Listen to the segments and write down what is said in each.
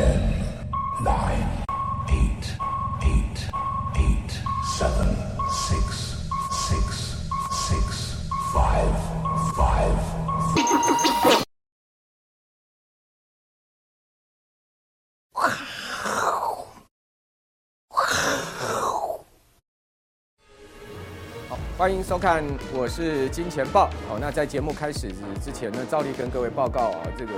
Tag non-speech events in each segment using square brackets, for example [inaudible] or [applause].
Ten, nine, 欢迎收看，我是金钱豹。好，那在节目开始之前呢，照例跟各位报告啊，这个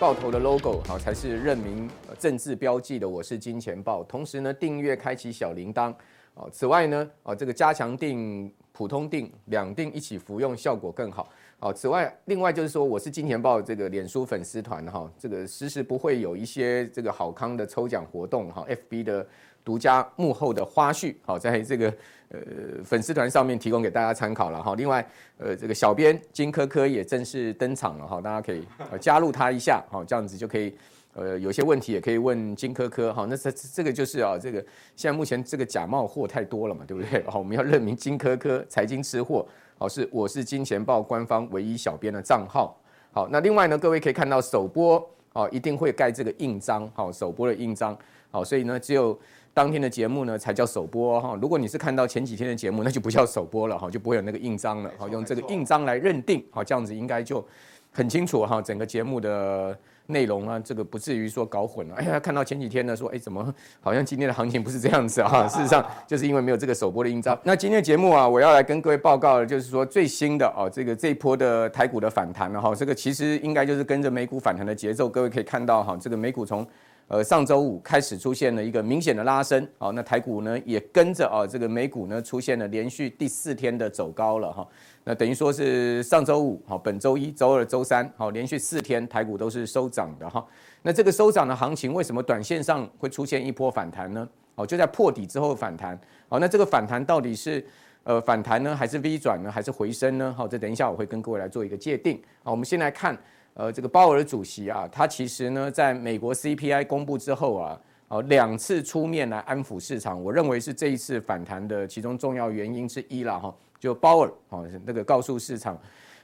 爆头的 logo 好才是认明政治标记的。我是金钱豹，同时呢，订阅开启小铃铛。哦，此外呢，啊，这个加强定、普通定两定一起服用效果更好。好，此外，另外就是说，我是金钱豹这个脸书粉丝团哈，这个时时不会有一些这个好康的抽奖活动哈，FB 的。独家幕后的花絮，好，在这个呃粉丝团上面提供给大家参考了哈。另外，呃，这个小编金科科也正式登场了哈，大家可以呃加入他一下，好，这样子就可以呃有些问题也可以问金科科哈。那这这个就是啊，这个现在目前这个假冒货太多了嘛，对不对？好，我们要认明金科科财经吃货，好，是我是金钱爆官方唯一小编的账号。好，那另外呢，各位可以看到首播哦，一定会盖这个印章，好，首播的印章，好，所以呢只有。当天的节目呢，才叫首播哈。如果你是看到前几天的节目，那就不叫首播了哈，就不会有那个印章了。好，用这个印章来认定，好，这样子应该就很清楚哈。整个节目的内容啊，这个不至于说搞混了。哎呀，看到前几天呢，说哎，怎么好像今天的行情不是这样子啊？事实上，就是因为没有这个首播的印章。那今天的节目啊，我要来跟各位报告的，就是说最新的哦，这个这一波的台股的反弹了哈。这个其实应该就是跟着美股反弹的节奏，各位可以看到哈，这个美股从。呃，上周五开始出现了一个明显的拉升，好，那台股呢也跟着啊，这个美股呢出现了连续第四天的走高了哈，那等于说是上周五好，本周一、周二、周三好，连续四天台股都是收涨的哈。那这个收涨的行情为什么短线上会出现一波反弹呢？哦，就在破底之后反弹，好，那这个反弹到底是呃反弹呢，还是 V 转呢，还是回升呢？好，这等一下我会跟各位来做一个界定。好，我们先来看。呃，这个鲍尔主席啊，他其实呢，在美国 CPI 公布之后啊，哦，两次出面来安抚市场，我认为是这一次反弹的其中重要原因之一了哈。就鲍尔哦，那个告诉市场，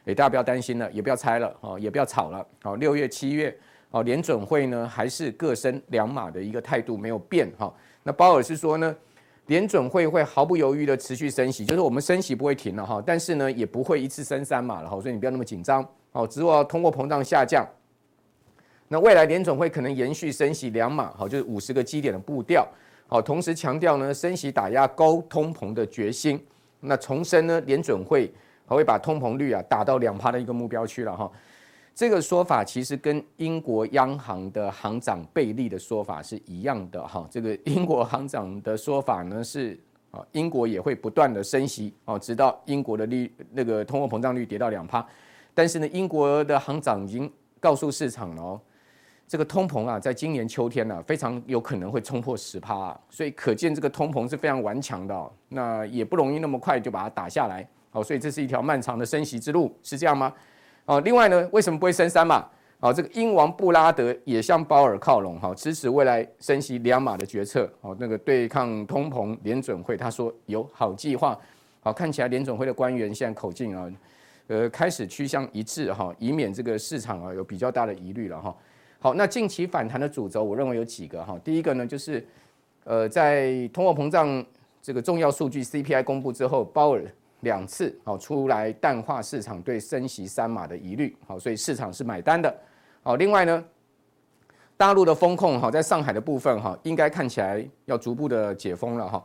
诶，大家不要担心了，也不要猜了，哦，也不要吵了，哦，六月、七月，哦，联准会呢还是各升两码的一个态度没有变哈。那鲍尔是说呢，联准会会毫不犹豫的持续升息，就是我们升息不会停了哈，但是呢，也不会一次升三码了哈，所以你不要那么紧张。哦，只要通货膨胀下降，那未来联准会可能延续升息两码，好，就是五十个基点的步调，好，同时强调呢，升息打压高通膨的决心，那重申呢，联准会还会把通膨率啊打到两趴的一个目标去了哈，这个说法其实跟英国央行的行长贝利的说法是一样的哈，这个英国行长的说法呢是啊，英国也会不断的升息哦，直到英国的利那个通货膨胀率跌到两趴。但是呢，英国的行长已经告诉市场了哦，这个通膨啊，在今年秋天呢、啊，非常有可能会冲破十趴啊，所以可见这个通膨是非常顽强的，那也不容易那么快就把它打下来，好，所以这是一条漫长的升息之路，是这样吗？哦，另外呢，为什么不会升三码？哦，这个英王布拉德也向鲍尔靠拢，哈，支持未来升息两码的决策，哦，那个对抗通膨联准会，他说有好计划，好，看起来联准会的官员现在口径啊。呃，开始趋向一致哈，以免这个市场啊有比较大的疑虑了哈。好，那近期反弹的主轴，我认为有几个哈。第一个呢，就是呃，在通货膨胀这个重要数据 CPI 公布之后，鲍尔两次好出来淡化市场对升息三码的疑虑，好，所以市场是买单的。好，另外呢，大陆的风控哈，在上海的部分哈，应该看起来要逐步的解封了哈。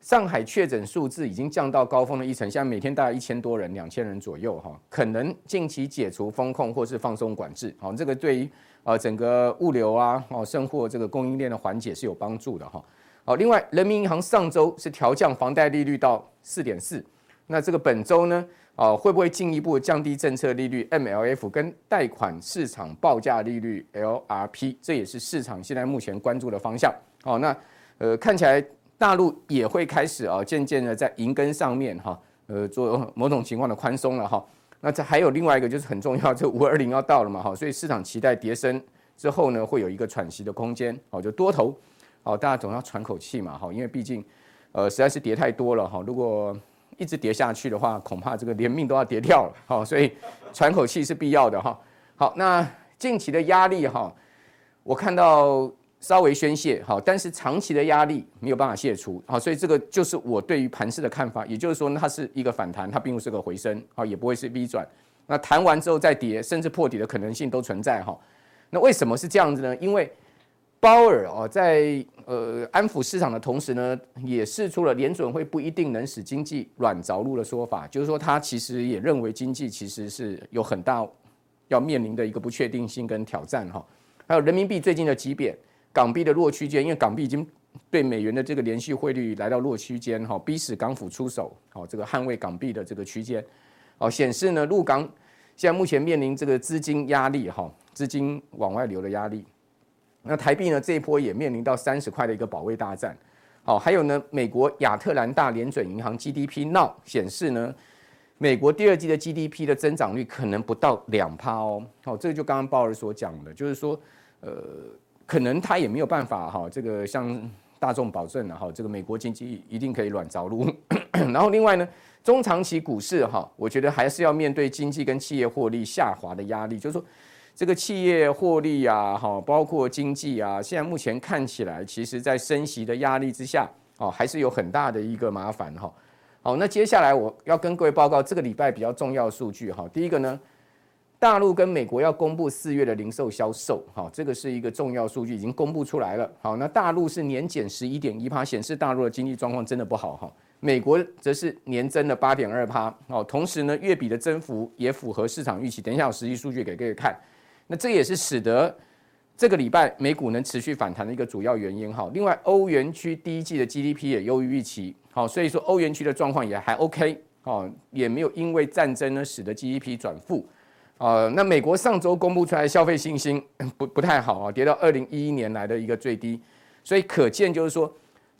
上海确诊数字已经降到高峰的一成，现在每天大概一千多人、两千人左右哈，可能近期解除封控或是放松管制，好，这个对于呃整个物流啊、哦，甚或这个供应链的缓解是有帮助的哈。好，另外，人民银行上周是调降房贷利率到四点四，那这个本周呢，啊，会不会进一步降低政策利率 MLF 跟贷款市场报价利率 LRP？这也是市场现在目前关注的方向。好，那呃看起来。大陆也会开始啊，渐渐的在银根上面哈，呃，做某种情况的宽松了哈。那这还有另外一个就是很重要，这五二零要到了嘛哈，所以市场期待跌升之后呢，会有一个喘息的空间，哦，就多头，哦，大家总要喘口气嘛哈，因为毕竟呃实在是跌太多了哈，如果一直跌下去的话，恐怕这个连命都要跌掉了 [laughs] 哈，所以喘口气是必要的哈。好，那近期的压力哈，我看到。稍微宣泄，好，但是长期的压力没有办法卸除，好，所以这个就是我对于盘势的看法，也就是说它是一个反弹，它并不是个回升，好，也不会是 V 转，那弹完之后再跌，甚至破底的可能性都存在，哈，那为什么是这样子呢？因为鲍尔哦，在呃安抚市场的同时呢，也释出了联准会不一定能使经济软着陆的说法，就是说他其实也认为经济其实是有很大要面临的一个不确定性跟挑战，哈，还有人民币最近的急贬。港币的弱区间，因为港币已经对美元的这个连续汇率来到弱区间，哈，逼使港府出手，好，这个捍卫港币的这个区间，哦，显示呢，陆港现在目前面临这个资金压力，哈，资金往外流的压力。那台币呢，这一波也面临到三十块的一个保卫大战，好，还有呢，美国亚特兰大联准银行 GDP Now 显示呢，美国第二季的 GDP 的增长率可能不到两趴哦，好，这个就刚刚鲍尔所讲的，就是说，呃。可能他也没有办法哈，这个向大众保证了哈，这个美国经济一定可以软着陆。[clears throat] 然后另外呢，中长期股市哈，我觉得还是要面对经济跟企业获利下滑的压力，就是说这个企业获利啊，哈，包括经济啊，现在目前看起来，其实在升息的压力之下，哦，还是有很大的一个麻烦哈。好，那接下来我要跟各位报告这个礼拜比较重要的数据哈，第一个呢。大陆跟美国要公布四月的零售销售，哈，这个是一个重要数据，已经公布出来了。好，那大陆是年减十一点一趴，显示大陆的经济状况真的不好哈。美国则是年增了八点二趴，好，同时呢，月比的增幅也符合市场预期。等一下，有实际数据给各位看。那这也是使得这个礼拜美股能持续反弹的一个主要原因哈。另外，欧元区第一季的 GDP 也优于预期，好，所以说欧元区的状况也还 OK，哦，也没有因为战争呢使得 GDP 转负。呃，那美国上周公布出来的消费信心不不太好啊，跌到二零一一年来的一个最低，所以可见就是说，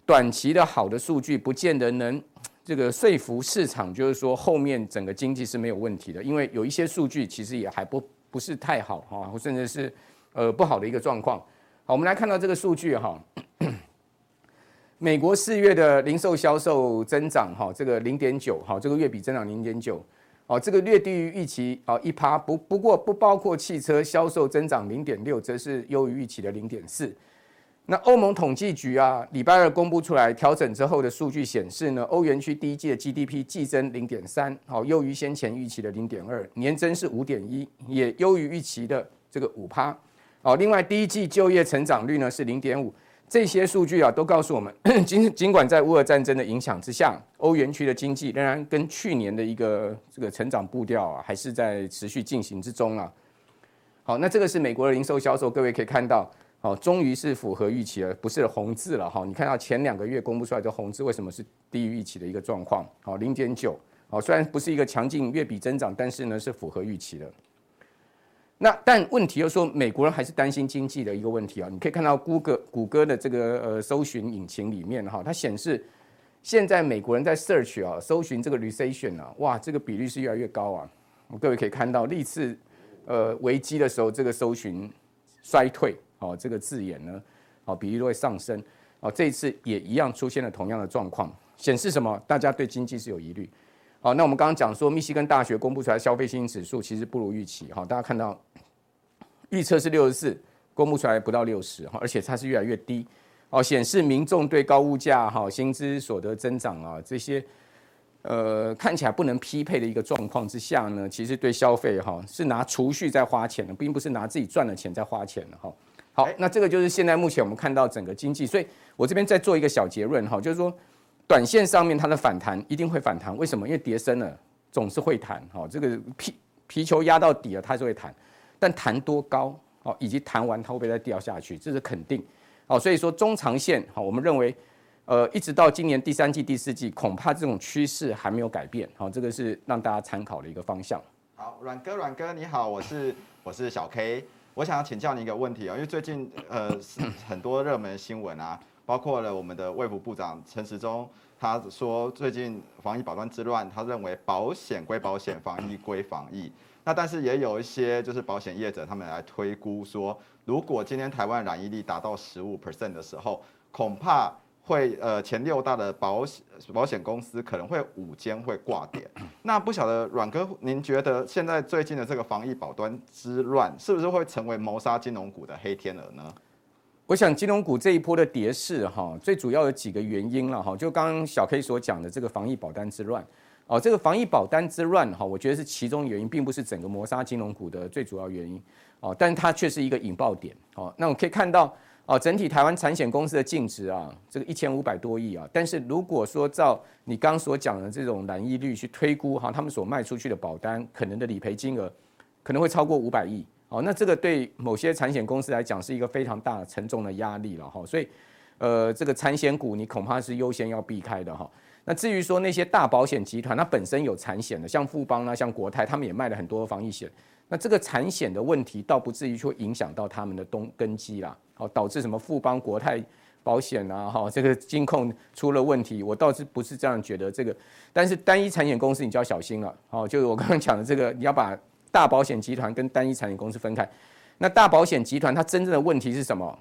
短期的好的数据不见得能这个说服市场，就是说后面整个经济是没有问题的，因为有一些数据其实也还不不是太好哈，甚至是呃不好的一个状况。好，我们来看到这个数据哈，美国四月的零售销售增长哈，这个零点九哈，这个月比增长零点九。哦，这个略低于预期，哦一趴不不过不包括汽车销售增长零点六，则是优于预期的零点四。那欧盟统计局啊，礼拜二公布出来调整之后的数据显示呢，欧元区第一季的 GDP 季增零点三，好优于先前预期的零点二，年增是五点一，也优于预期的这个五趴。好，另外第一季就业成长率呢是零点五。这些数据啊，都告诉我们，[clears throat] 尽尽管在乌俄战争的影响之下，欧元区的经济仍然跟去年的一个这个成长步调啊，还是在持续进行之中啊。好，那这个是美国的零售销售，各位可以看到，好，终于是符合预期了，不是红字了哈。你看到前两个月公布出来的红字，为什么是低于预期的一个状况？好，零点九，好，虽然不是一个强劲月比增长，但是呢是符合预期的。那但问题又说，美国人还是担心经济的一个问题啊。你可以看到谷歌谷歌的这个呃搜寻引擎里面哈，它显示现在美国人在 search 啊搜寻这个 recession 啊，哇，这个比率是越来越高啊。各位可以看到历次呃危机的时候，这个搜寻衰退哦这个字眼呢，哦比例都会上升哦。这一次也一样出现了同样的状况，显示什么？大家对经济是有疑虑。好，那我们刚刚讲说，密西根大学公布出来消费信心指数其实不如预期哈，大家看到。预测是六十四，公布出来不到六十哈，而且它是越来越低哦，显示民众对高物价哈、薪资所得增长啊这些呃看起来不能匹配的一个状况之下呢，其实对消费哈是拿储蓄在花钱的，并不是拿自己赚的钱在花钱的哈。好，那这个就是现在目前我们看到整个经济，所以我这边再做一个小结论哈，就是说短线上面它的反弹一定会反弹，为什么？因为跌深了总是会弹哈，这个皮皮球压到底了，它就会弹。但弹多高哦，以及弹完它会不会再掉下去，这是肯定哦。所以说中长线哈，我们认为，呃，一直到今年第三季、第四季，恐怕这种趋势还没有改变。好，这个是让大家参考的一个方向。好，阮哥，阮哥你好，我是我是小 K，我想要请教你一个问题啊，因为最近呃 [coughs] 很多热门新闻啊，包括了我们的卫福部长陈时中，他说最近防疫保单之乱，他认为保险归保险，防疫归防疫。那但是也有一些就是保险业者，他们来推估说，如果今天台湾染疫率达到十五 percent 的时候，恐怕会呃前六大的保险保险公司可能会五间会挂点。那不晓得阮哥，您觉得现在最近的这个防疫保单之乱，是不是会成为谋杀金融股的黑天鹅呢？我想金融股这一波的跌势哈，最主要有几个原因了哈，就刚刚小 K 所讲的这个防疫保单之乱哦，这个防疫保单之乱哈，我觉得是其中原因，并不是整个磨杀金融股的最主要原因哦，但它却是一个引爆点哦。那我们可以看到哦，整体台湾产险公司的净值啊，这个一千五百多亿啊，但是如果说照你刚所讲的这种染疫率去推估哈，他们所卖出去的保单可能的理赔金额可能会超过五百亿。哦，那这个对某些产险公司来讲是一个非常大沉重的压力了哈，所以，呃，这个产险股你恐怕是优先要避开的哈。那至于说那些大保险集团，它本身有产险的，像富邦啊、像国泰，他们也卖了很多防疫险。那这个产险的问题倒不至于说影响到他们的东根基啦，好，导致什么富邦、国泰保险啊，哈，这个金控出了问题，我倒是不是这样觉得这个。但是单一产险公司你就要小心了，哦，就是我刚刚讲的这个，你要把。大保险集团跟单一产险公司分开，那大保险集团它真正的问题是什么？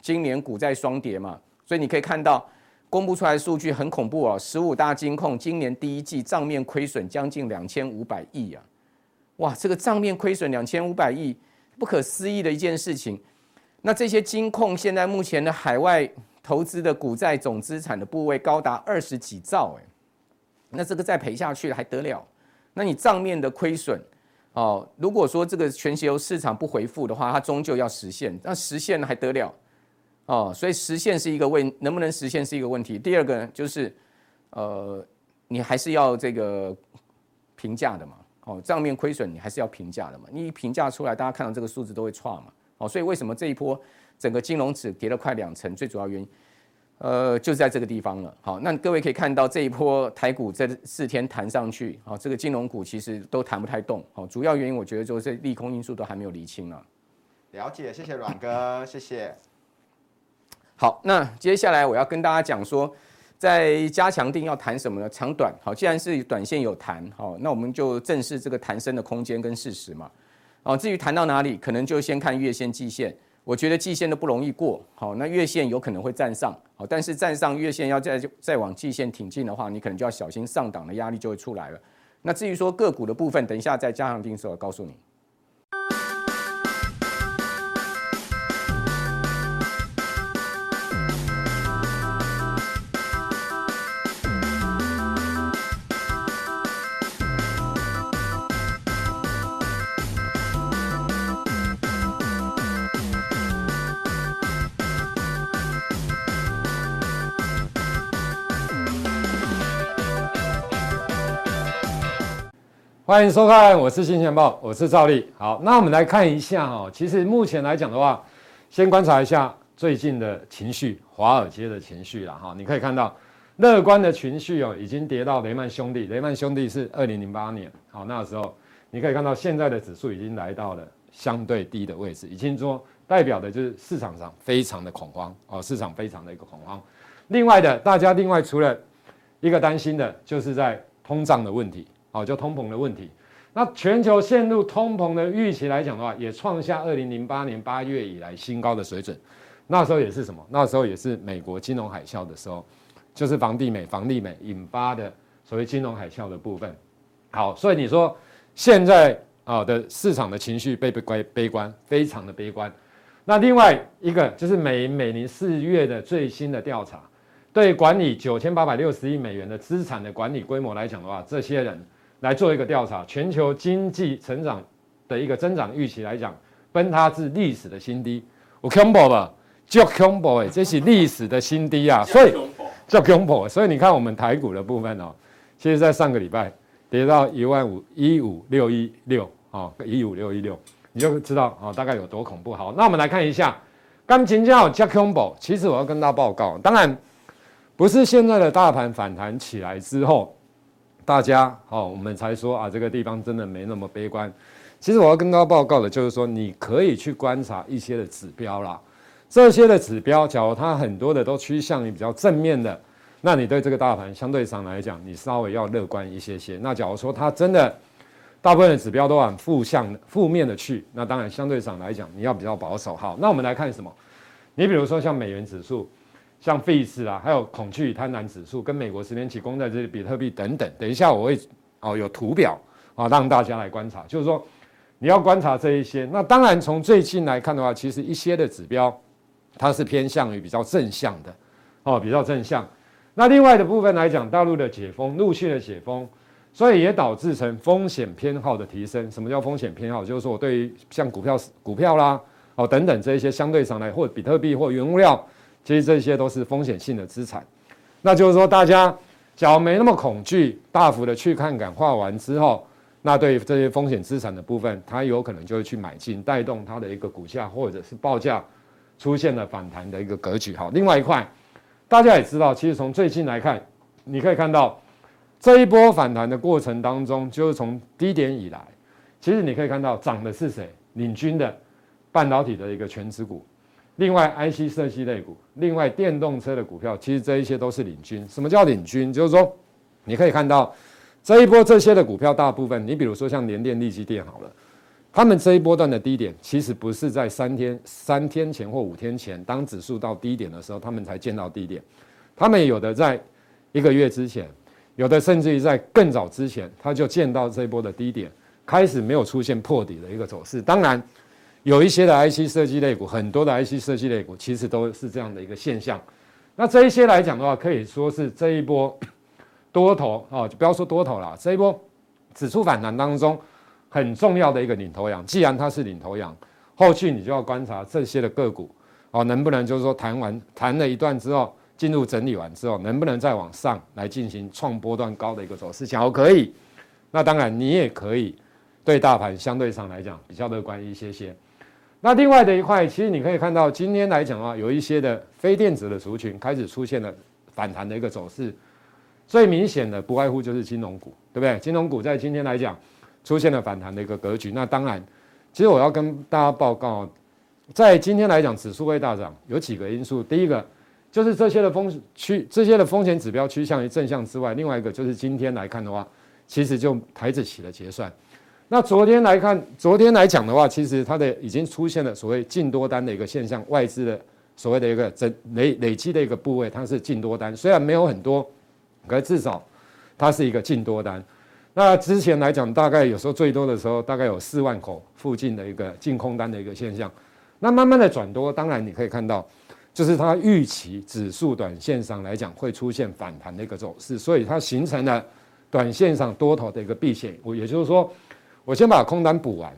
今年股债双跌嘛，所以你可以看到公布出来的数据很恐怖哦，十五大金控今年第一季账面亏损将近两千五百亿啊！哇，这个账面亏损两千五百亿，不可思议的一件事情。那这些金控现在目前的海外投资的股债总资产的部位高达二十几兆哎，那这个再赔下去还得了？那你账面的亏损？哦，如果说这个全球市场不回复的话，它终究要实现。那实现了还得了？哦，所以实现是一个问，能不能实现是一个问题。第二个，就是，呃，你还是要这个评价的嘛。哦，账面亏损你还是要评价的嘛。你一评价出来，大家看到这个数字都会错嘛。哦，所以为什么这一波整个金融指跌了快两成？最主要原因。呃，就在这个地方了。好，那各位可以看到这一波台股这四天弹上去，好，这个金融股其实都弹不太动。好，主要原因我觉得就是利空因素都还没有厘清了。了解，谢谢阮哥，谢谢。好，那接下来我要跟大家讲说，在加强定要谈什么呢？长短。好，既然是短线有弹，好，那我们就正视这个弹升的空间跟事实嘛。好，至于弹到哪里，可能就先看月线、季线。我觉得季线都不容易过，好，那月线有可能会站上，好，但是站上月线要再再往季线挺进的话，你可能就要小心上档的压力就会出来了。那至于说个股的部分，等一下再加强定的时，候告诉你。欢迎收看，我是金钱豹，我是赵力。好，那我们来看一下哈，其实目前来讲的话，先观察一下最近的情绪，华尔街的情绪了哈。你可以看到，乐观的情绪哦，已经跌到雷曼兄弟。雷曼兄弟是二零零八年，好，那时候你可以看到现在的指数已经来到了相对低的位置，已经说代表的就是市场上非常的恐慌哦，市场非常的一个恐慌。另外的，大家另外除了一个担心的，就是在通胀的问题。好，就通膨的问题。那全球陷入通膨的预期来讲的话，也创下二零零八年八月以来新高的水准。那时候也是什么？那时候也是美国金融海啸的时候，就是房地美、房利美引发的所谓金融海啸的部分。好，所以你说现在啊的市场的情绪被悲悲观，非常的悲观。那另外一个就是美每年四月的最新的调查，对管理九千八百六十亿美元的资产的管理规模来讲的话，这些人。来做一个调查，全球经济成长的一个增长预期来讲，崩塌至历史的新低。我恐怖吧，就恐怖哎，这是历史的新低啊！[laughs] 所以就恐怖，所以你看我们台股的部分哦，其实在上个礼拜跌到一万五一五六一六啊，一五六一六，你就知道啊，大概有多恐怖。好，那我们来看一下，刚才讲就恐怖，其实我要跟大家报告，当然不是现在的大盘反弹起来之后。大家好，我们才说啊，这个地方真的没那么悲观。其实我要跟大家报告的，就是说你可以去观察一些的指标啦。这些的指标，假如它很多的都趋向于比较正面的，那你对这个大盘相对上来讲，你稍微要乐观一些些。那假如说它真的大部分的指标都往负向、负面的去，那当然相对上来讲，你要比较保守。好，那我们来看什么？你比如说像美元指数。像费氏啊，还有恐惧与贪婪指数，跟美国十年期公债这些比特币等等。等一下我会哦有图表啊，让大家来观察。就是说你要观察这一些。那当然从最近来看的话，其实一些的指标，它是偏向于比较正向的，哦，比较正向。那另外的部分来讲，大陆的解封，陆续的解封，所以也导致成风险偏好的提升。什么叫风险偏好？就是说我对于像股票、股票啦，哦等等这一些相对上来，或比特币或原物料，其实这些都是风险性的资产。那就是说，大家假如没那么恐惧，大幅的去看感化完之后，那对于这些风险资产的部分，它有可能就会去买进，带动它的一个股价或者是报价出现了反弹的一个格局。好，另外一块。大家也知道，其实从最近来看，你可以看到这一波反弹的过程当中，就是从低点以来，其实你可以看到涨的是谁？领军的半导体的一个全值股，另外 IC 设计类股，另外电动车的股票，其实这一些都是领军。什么叫领军？就是说你可以看到这一波这些的股票，大部分你比如说像联电、力积电好了。他们这一波段的低点，其实不是在三天、三天前或五天前，当指数到低点的时候，他们才见到低点。他们有的在一个月之前，有的甚至于在更早之前，他就见到这一波的低点，开始没有出现破底的一个走势。当然，有一些的 IC 设计类股，很多的 IC 设计类股，其实都是这样的一个现象。那这一些来讲的话，可以说是这一波 [coughs] 多头啊，就不要说多头了，这一波指数反弹当中。很重要的一个领头羊，既然它是领头羊，后续你就要观察这些的个股哦，能不能就是说弹完弹了一段之后，进入整理完之后，能不能再往上来进行创波段高的一个走势？假如可以，那当然你也可以对大盘相对上来讲比较乐观一些些。那另外的一块，其实你可以看到今天来讲啊，有一些的非电子的族群开始出现了反弹的一个走势，最明显的不外乎就是金融股，对不对？金融股在今天来讲。出现了反弹的一个格局，那当然，其实我要跟大家报告，在今天来讲，指数会大涨，有几个因素。第一个就是这些的风趋，这些的风险指标趋向于正向之外，另外一个就是今天来看的话，其实就台指起了结算。那昨天来看，昨天来讲的话，其实它的已经出现了所谓净多单的一个现象，外资的所谓的一个整累累积的一个部位，它是净多单，虽然没有很多，可是至少它是一个净多单。那之前来讲，大概有时候最多的时候，大概有四万口附近的一个净空单的一个现象。那慢慢的转多，当然你可以看到，就是它预期指数短线上来讲会出现反弹的一个走势，所以它形成了短线上多头的一个避险。我也就是说，我先把空单补完，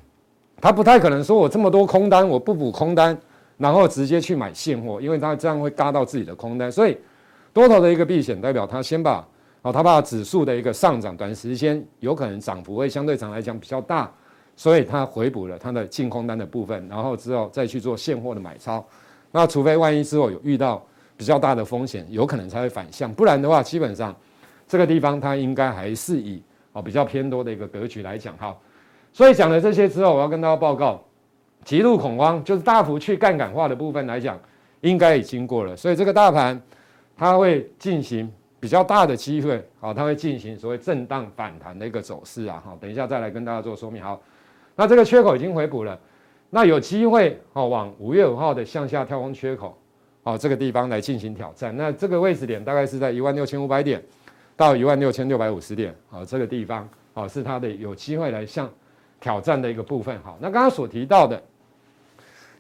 他不太可能说我这么多空单我不补空单，然后直接去买现货，因为他这样会嘎到自己的空单。所以多头的一个避险代表他先把。哦，他把指数的一个上涨，短时间有可能涨幅会相对长来讲比较大，所以他回补了他的净空单的部分，然后之后再去做现货的买超。那除非万一之后有遇到比较大的风险，有可能才会反向，不然的话，基本上这个地方它应该还是以哦比较偏多的一个格局来讲哈。所以讲了这些之后，我要跟大家报告，极度恐慌就是大幅去杠杆化的部分来讲，应该已经过了，所以这个大盘它会进行。比较大的机会，好，它会进行所谓震荡反弹的一个走势啊，好，等一下再来跟大家做说明。好，那这个缺口已经回补了，那有机会哦，往五月五号的向下跳空缺口，哦，这个地方来进行挑战。那这个位置点大概是在一万六千五百点到一万六千六百五十点，好，这个地方好是它的有机会来向挑战的一个部分。好，那刚刚所提到的，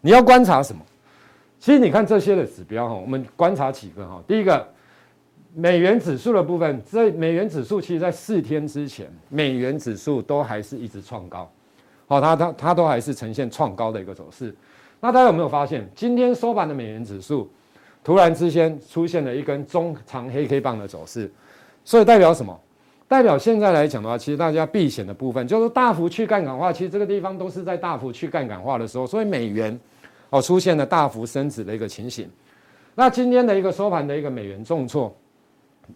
你要观察什么？其实你看这些的指标哈，我们观察几个哈，第一个。美元指数的部分，在美元指数其实，在四天之前，美元指数都还是一直创高，好，它它它都还是呈现创高的一个走势。那大家有没有发现，今天收盘的美元指数突然之间出现了一根中长黑 K 棒的走势，所以代表什么？代表现在来讲的话，其实大家避险的部分就是大幅去杠杆化，其实这个地方都是在大幅去杠杆化的时候，所以美元哦出现了大幅升值的一个情形。那今天的一个收盘的一个美元重挫。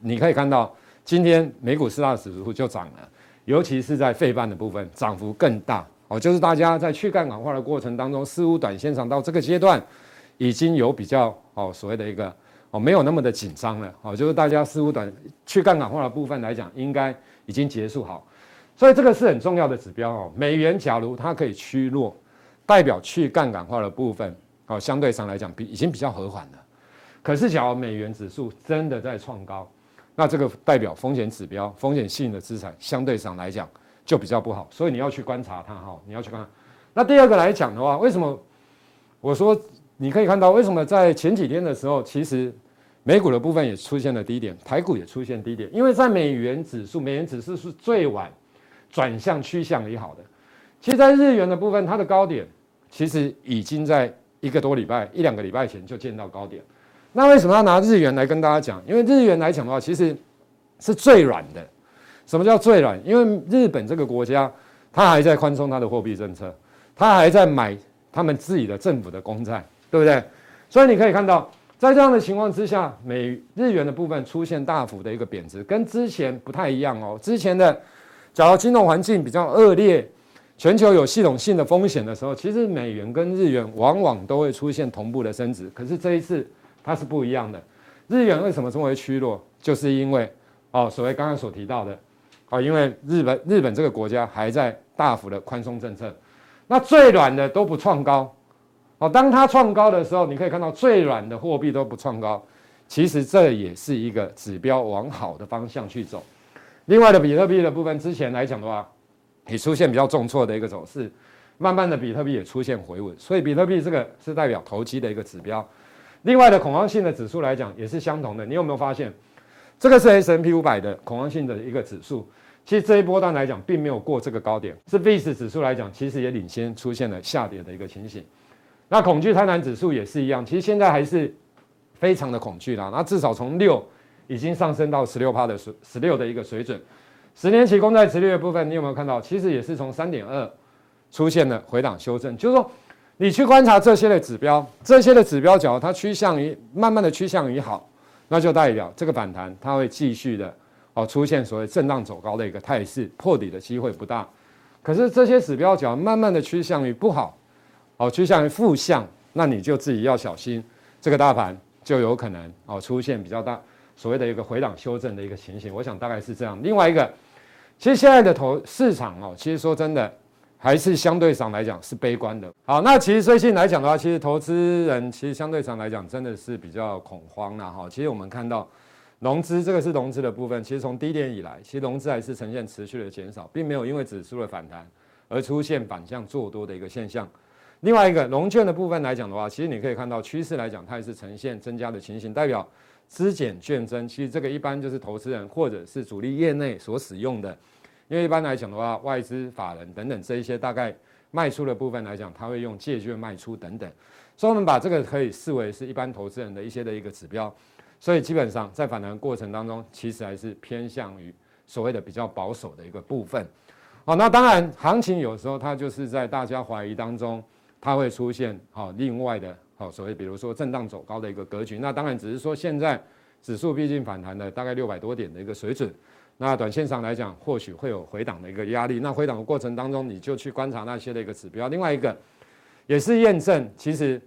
你可以看到，今天美股四大指数就涨了，尤其是在费半的部分，涨幅更大哦。就是大家在去杠杆化的过程当中，似乎短线上到这个阶段，已经有比较哦所谓的一个哦没有那么的紧张了哦。就是大家似乎短去杠杆化的部分来讲，应该已经结束好，所以这个是很重要的指标哦。美元假如它可以趋弱，代表去杠杆化的部分哦相对上来讲比已经比较和缓了。可是假如美元指数真的在创高，那这个代表风险指标、风险性的资产相对上来讲就比较不好，所以你要去观察它哈，你要去看。那第二个来讲的话，为什么我说你可以看到，为什么在前几天的时候，其实美股的部分也出现了低点，台股也出现低点，因为在美元指数，美元指数是最晚转向趋向利好的。其实，在日元的部分，它的高点其实已经在一个多礼拜、一两个礼拜前就见到高点。那为什么要拿日元来跟大家讲？因为日元来讲的话，其实是最软的。什么叫最软？因为日本这个国家，它还在宽松它的货币政策，它还在买他们自己的政府的公债，对不对？所以你可以看到，在这样的情况之下，美日元的部分出现大幅的一个贬值，跟之前不太一样哦。之前的，假如金融环境比较恶劣。全球有系统性的风险的时候，其实美元跟日元往往都会出现同步的升值。可是这一次它是不一样的。日元为什么称为趋弱？就是因为哦，所谓刚刚所提到的哦，因为日本日本这个国家还在大幅的宽松政策。那最软的都不创高哦，当它创高的时候，你可以看到最软的货币都不创高。其实这也是一个指标往好的方向去走。另外的比特币的部分，之前来讲的话。也出现比较重挫的一个走势，慢慢的比特币也出现回稳，所以比特币这个是代表投机的一个指标。另外的恐慌性的指数来讲也是相同的，你有没有发现？这个是 S&P 500的恐慌性的一个指数，其实这一波段来讲并没有过这个高点。是 VIX 指数来讲，其实也领先出现了下跌的一个情形。那恐惧贪婪指数也是一样，其实现在还是非常的恐惧啦。那至少从六已经上升到十六趴的水十六的一个水准。十年期公债殖利率的部分，你有没有看到？其实也是从三点二出现了回档修正。就是说，你去观察这些的指标，这些的指标，角它趋向于慢慢的趋向于好，那就代表这个反弹它会继续的哦出现所谓震荡走高的一个态势，破底的机会不大。可是这些指标，角慢慢的趋向于不好，哦趋向于负向，那你就自己要小心，这个大盘就有可能哦出现比较大所谓的一个回档修正的一个情形。我想大概是这样。另外一个。其实现在的投市场哦，其实说真的，还是相对上来讲是悲观的。好，那其实最近来讲的话，其实投资人其实相对上来讲真的是比较恐慌了哈。其实我们看到融资，这个是融资的部分，其实从低点以来，其实融资还是呈现持续的减少，并没有因为指数的反弹而出现反向做多的一个现象。另外一个融券的部分来讲的话，其实你可以看到趋势来讲，它也是呈现增加的情形，代表。资减券增，其实这个一般就是投资人或者是主力业内所使用的，因为一般来讲的话，外资法人等等这一些大概卖出的部分来讲，它会用借券卖出等等，所以我们把这个可以视为是一般投资人的一些的一个指标，所以基本上在反弹过程当中，其实还是偏向于所谓的比较保守的一个部分。好，那当然行情有时候它就是在大家怀疑当中，它会出现好另外的。好，所谓比如说震荡走高的一个格局，那当然只是说现在指数毕竟反弹了大概六百多点的一个水准，那短线上来讲或许会有回档的一个压力。那回档的过程当中，你就去观察那些的一个指标。另外一个也是验证，其实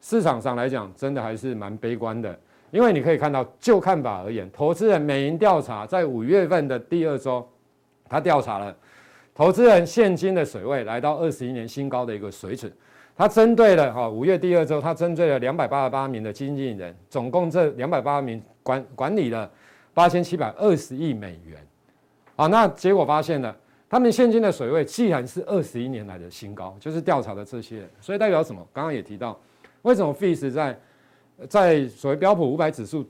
市场上来讲真的还是蛮悲观的，因为你可以看到就看法而言，投资人美银调查在五月份的第二周，他调查了投资人现金的水位来到二十一年新高的一个水准。他针对了哈五月第二周，他针对了两百八十八名的经纪人，总共这两百八十名管管理了八千七百二十亿美元，啊，那结果发现了他们现金的水位既然是二十一年来的新高，就是调查的这些人，所以代表什么？刚刚也提到，为什么 VIX 在在所谓标普五百指数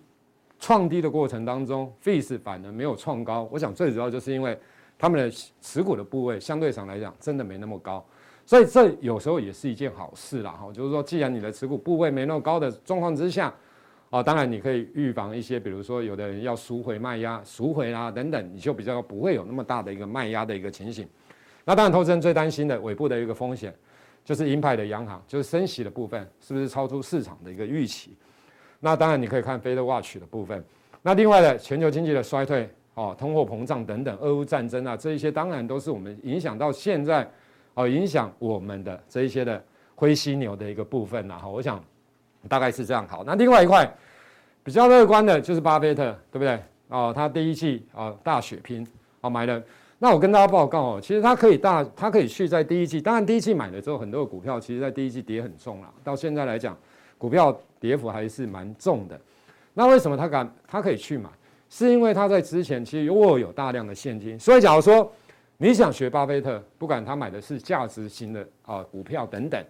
创低的过程当中，VIX 反而没有创高？我想最主要就是因为他们的持股的部位相对上来讲真的没那么高。所以这有时候也是一件好事啦，哈，就是说，既然你的持股部位没那么高的状况之下，啊，当然你可以预防一些，比如说有的人要赎回卖压、赎回啊等等，你就比较不会有那么大的一个卖压的一个情形。那当然，投资人最担心的尾部的一个风险，就是银牌的央行，就是升息的部分是不是超出市场的一个预期？那当然你可以看 Fed Watch 的部分。那另外的全球经济的衰退，哦，通货膨胀等等，俄乌战争啊，这一些当然都是我们影响到现在。哦，影响我们的这一些的灰犀牛的一个部分呐，哈，我想大概是这样。好，那另外一块比较乐观的就是巴菲特，对不对？哦，他第一季啊大血拼，哦买了。那我跟大家报告哦，其实他可以大，他可以去在第一季，当然第一季买了之后，很多的股票其实在第一季跌很重了，到现在来讲，股票跌幅还是蛮重的。那为什么他敢，他可以去买？是因为他在之前其实握有大量的现金，所以假如说。你想学巴菲特，不管他买的是价值型的啊股票等等，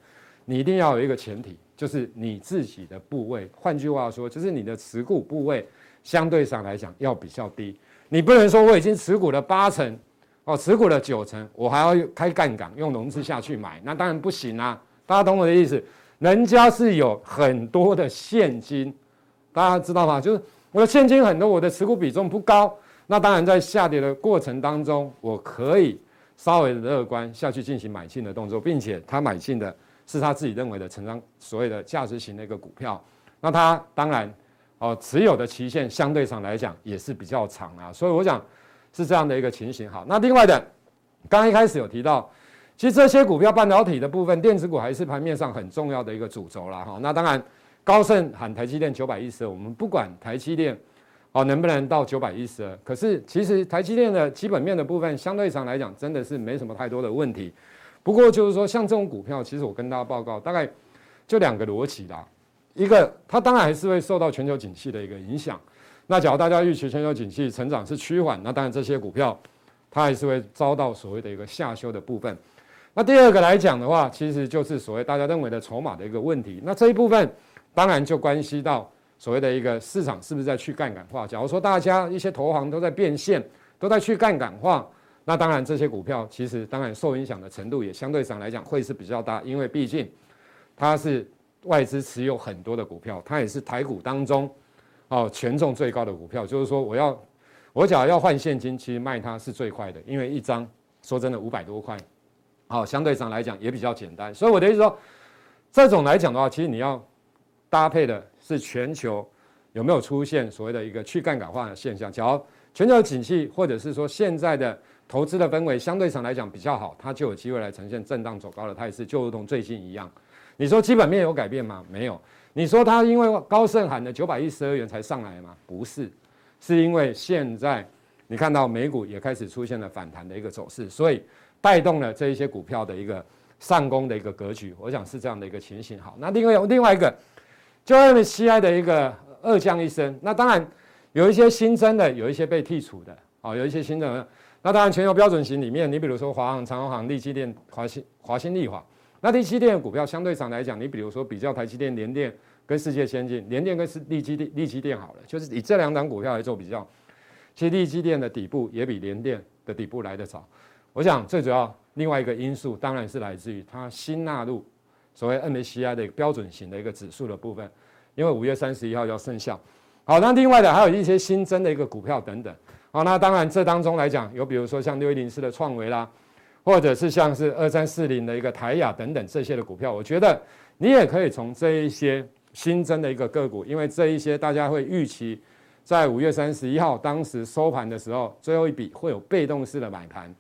你一定要有一个前提，就是你自己的部位，换句话说，就是你的持股部位相对上来讲要比较低。你不能说我已经持股了八成，哦，持股了九成，我还要开杠杆用融资下去买，那当然不行啊。大家懂我的意思？人家是有很多的现金，大家知道吗？就是我的现金很多，我的持股比重不高，那当然在下跌的过程当中，我可以稍微的乐观下去进行买进的动作，并且他买进的。是他自己认为的成长所谓的价值型的一个股票，那他当然哦持有的期限相对上来讲也是比较长啊，所以我想是这样的一个情形。好，那另外的，刚刚一开始有提到，其实这些股票半导体的部分，电子股还是盘面上很重要的一个主轴啦。哈。那当然高盛喊台积电九百一十，我们不管台积电哦能不能到九百一十二，可是其实台积电的基本面的部分相对上来讲真的是没什么太多的问题。不过就是说，像这种股票，其实我跟大家报告，大概就两个逻辑啦。一个，它当然还是会受到全球景气的一个影响。那假如大家预期全球景气成长是趋缓，那当然这些股票它还是会遭到所谓的一个下修的部分。那第二个来讲的话，其实就是所谓大家认为的筹码的一个问题。那这一部分当然就关系到所谓的一个市场是不是在去杠杆化。假如说大家一些投行都在变现，都在去杠杆化。那当然，这些股票其实当然受影响的程度也相对上来讲会是比较大，因为毕竟它是外资持有很多的股票，它也是台股当中哦权重最高的股票。就是说，我要我假如要换现金，其实卖它是最快的，因为一张说真的五百多块，好，相对上来讲也比较简单。所以我的意思说，这种来讲的话，其实你要搭配的是全球有没有出现所谓的一个去杠杆化的现象。假如全球景气或者是说现在的投资的氛围相对上来讲比较好，它就有机会来呈现震荡走高的态势，就如同最近一样。你说基本面有改变吗？没有。你说它因为高盛喊的九百一十二元才上来吗？不是，是因为现在你看到美股也开始出现了反弹的一个走势，所以带动了这一些股票的一个上攻的一个格局。我想是这样的一个情形。好，那另外另外一个，就 MSCI 的一个二降一升，那当然有一些新增的，有一些被剔除的，啊，有一些新增的。那当然，全球标准型里面，你比如说华航、长荣航、力积电、华新、华新丽华，那力积电的股票相对上来讲，你比如说比较台积电、联电跟世界先进，联电跟力积电、力积电好了，就是以这两档股票来做比较，其实力积电的底部也比联电的底部来得早。我想最主要另外一个因素，当然是来自于它新纳入所谓 MSCI 的标准型的一个指数的部分，因为五月三十一号要生效。好，那另外的还有一些新增的一个股票等等。好，那当然，这当中来讲，有比如说像六一零四的创维啦，或者是像是二三四零的一个台亚等等这些的股票，我觉得你也可以从这一些新增的一个个股，因为这一些大家会预期在五月三十一号当时收盘的时候，最后一笔会有被动式的买盘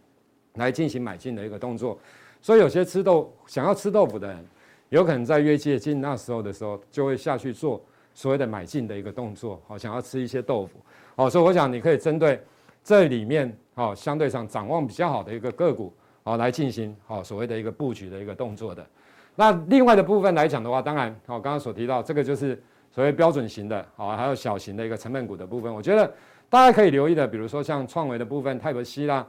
来进行买进的一个动作，所以有些吃豆想要吃豆腐的人，有可能在越接近那时候的时候，就会下去做所谓的买进的一个动作，好，想要吃一些豆腐。好，所以我想你可以针对这里面好相对上展望比较好的一个个股好来进行好所谓的一个布局的一个动作的。那另外的部分来讲的话，当然好刚刚所提到这个就是所谓标准型的好，还有小型的一个成本股的部分，我觉得大家可以留意的，比如说像创维的部分、泰博西啦，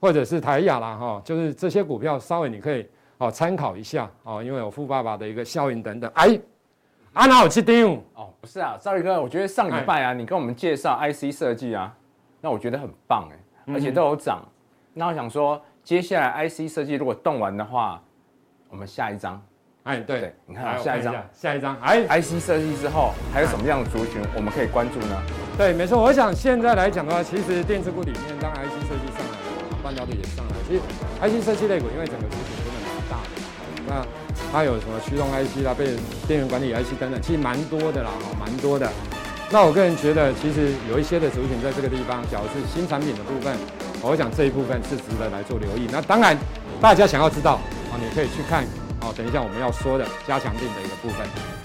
或者是台亚啦哈，就是这些股票稍微你可以好参考一下哦，因为有富爸爸的一个效应等等。哎。啊，哪有去丢？哦，不是啊，赵宇哥，我觉得上礼拜啊，你跟我们介绍 IC 设计啊，那我觉得很棒哎，而且都有涨。那我想说，接下来 IC 设计如果动完的话，我们下一张。哎，对，你看下一张，下一张。哎，IC 设计之后还有什么样的族群我们可以关注呢？对，没错，我想现在来讲的话，其实电子股里面，当 IC 设计上来了，半导体也上来了。其实 IC 设计类股，因为整个族群那。它有什么驱动 IC 啦、被电源管理 IC 等等，其实蛮多的啦，蛮多的。那我个人觉得，其实有一些的族群在这个地方，假如是新产品的部分，我想这一部分是值得来做留意。那当然，大家想要知道，啊，你可以去看，哦，等一下我们要说的加强錠的一个部分。